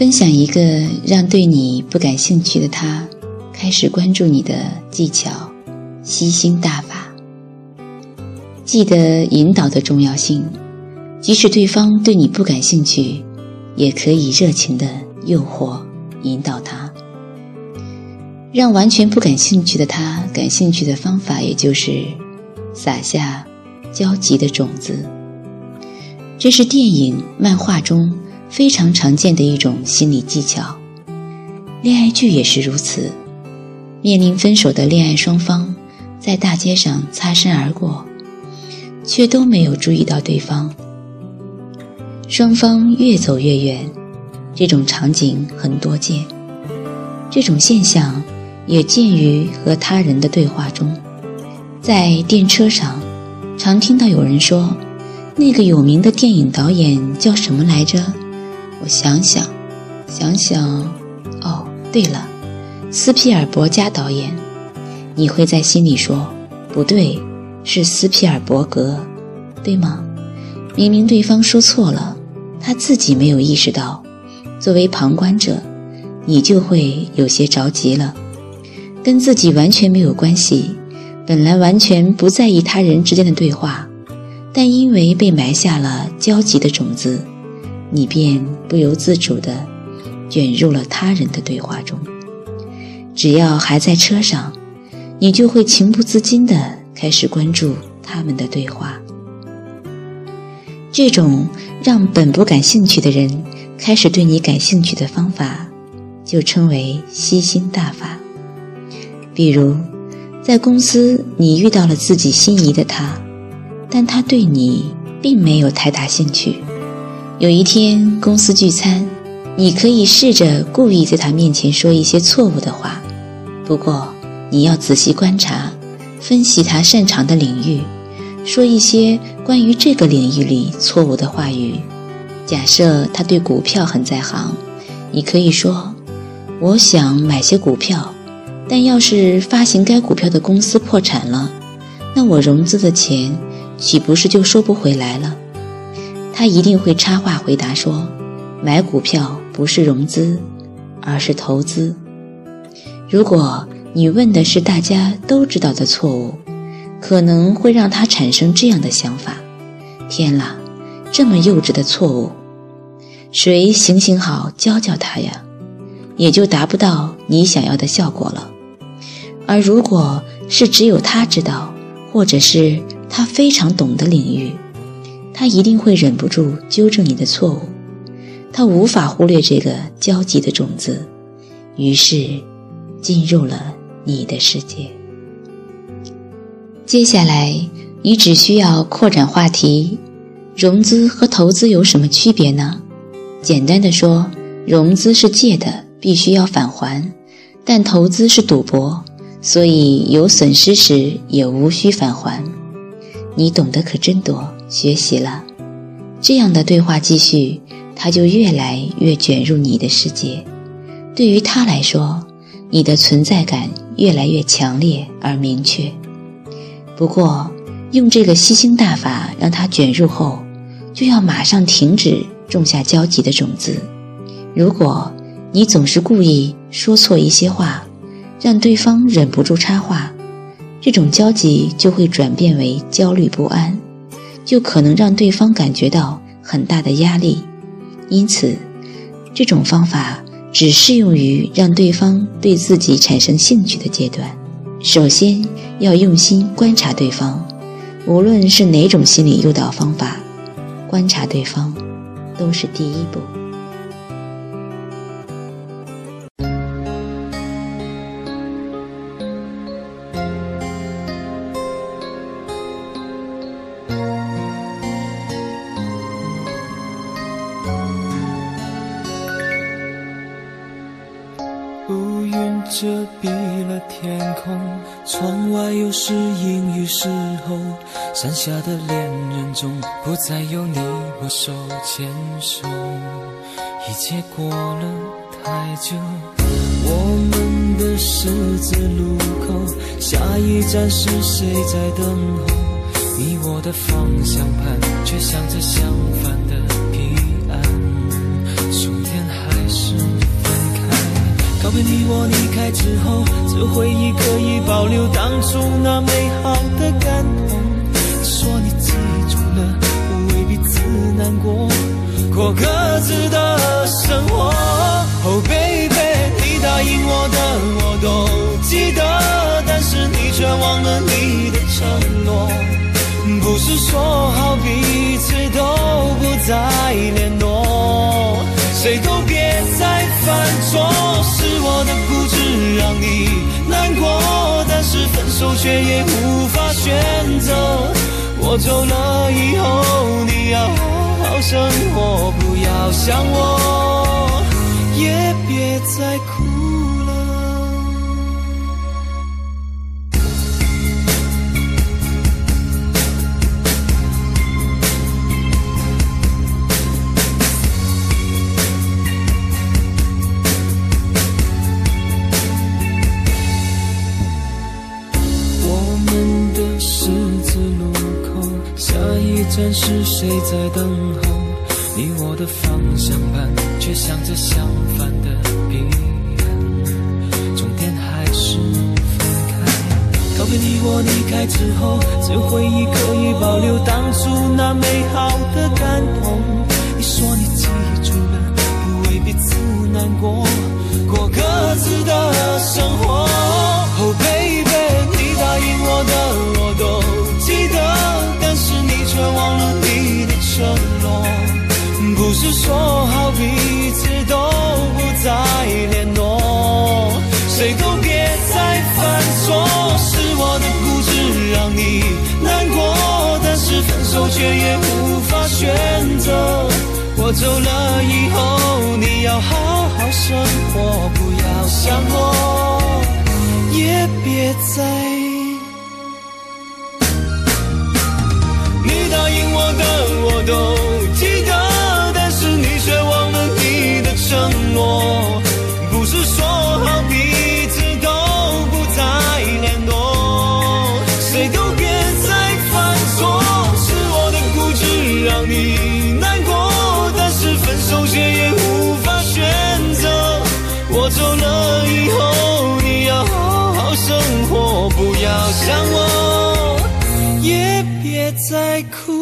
分享一个让对你不感兴趣的他开始关注你的技巧——吸星大法。记得引导的重要性，即使对方对你不感兴趣，也可以热情的诱惑、引导他。让完全不感兴趣的他感兴趣的方法，也就是撒下焦急的种子。这是电影、漫画中非常常见的一种心理技巧，恋爱剧也是如此。面临分手的恋爱双方，在大街上擦身而过，却都没有注意到对方。双方越走越远，这种场景很多见。这种现象也见于和他人的对话中，在电车上，常听到有人说。那个有名的电影导演叫什么来着？我想想，想想，哦，对了，斯皮尔伯加导演。你会在心里说，不对，是斯皮尔伯格，对吗？明明对方说错了，他自己没有意识到。作为旁观者，你就会有些着急了，跟自己完全没有关系，本来完全不在意他人之间的对话。但因为被埋下了焦急的种子，你便不由自主地卷入了他人的对话中。只要还在车上，你就会情不自禁地开始关注他们的对话。这种让本不感兴趣的人开始对你感兴趣的方法，就称为吸星大法。比如，在公司你遇到了自己心仪的他。但他对你并没有太大兴趣。有一天公司聚餐，你可以试着故意在他面前说一些错误的话，不过你要仔细观察，分析他擅长的领域，说一些关于这个领域里错误的话语。假设他对股票很在行，你可以说：“我想买些股票，但要是发行该股票的公司破产了，那我融资的钱。”岂不是就收不回来了？他一定会插话回答说：“买股票不是融资，而是投资。”如果你问的是大家都知道的错误，可能会让他产生这样的想法：“天啦，这么幼稚的错误，谁行行好教教他呀？”也就达不到你想要的效果了。而如果是只有他知道，或者是……他非常懂的领域，他一定会忍不住纠正你的错误。他无法忽略这个焦急的种子，于是进入了你的世界。接下来，你只需要扩展话题：融资和投资有什么区别呢？简单的说，融资是借的，必须要返还；但投资是赌博，所以有损失时也无需返还。你懂得可真多，学习了，这样的对话继续，他就越来越卷入你的世界。对于他来说，你的存在感越来越强烈而明确。不过，用这个吸星大法让他卷入后，就要马上停止种下焦急的种子。如果你总是故意说错一些话，让对方忍不住插话。这种焦急就会转变为焦虑不安，就可能让对方感觉到很大的压力。因此，这种方法只适用于让对方对自己产生兴趣的阶段。首先要用心观察对方，无论是哪种心理诱导方法，观察对方都是第一步。乌云遮蔽了天空，窗外又是阴雨时候，山下的恋人中不再有你我手牵手，一切过了太久，我们的十字路口，下一站是谁在等候？你我的方向盘却向着相反我离开之后，这回忆可以保留当初那美好的感动。说你记住了，不为彼此难过，过各自的生活。Oh baby，你答应我的我都记得，但是你却忘了你的承诺。不是说好彼此都不再联络，谁都别再犯错。是我的固执让你难过，但是分手却也无法选择。我走了以后，你要好好生活，不要想我，也别再哭。是谁在等候？你我的方向盘却向着相反的彼岸，终点还是分开。告别你我离开之后，只有回忆可以保留当初那美好的感动。你说你记住了，不为彼此难过，过各自的生活。别再犯错。是我的固执让你难过，但是分手却也无法选择。我走了以后，你要好好生活，不要想我，在哭。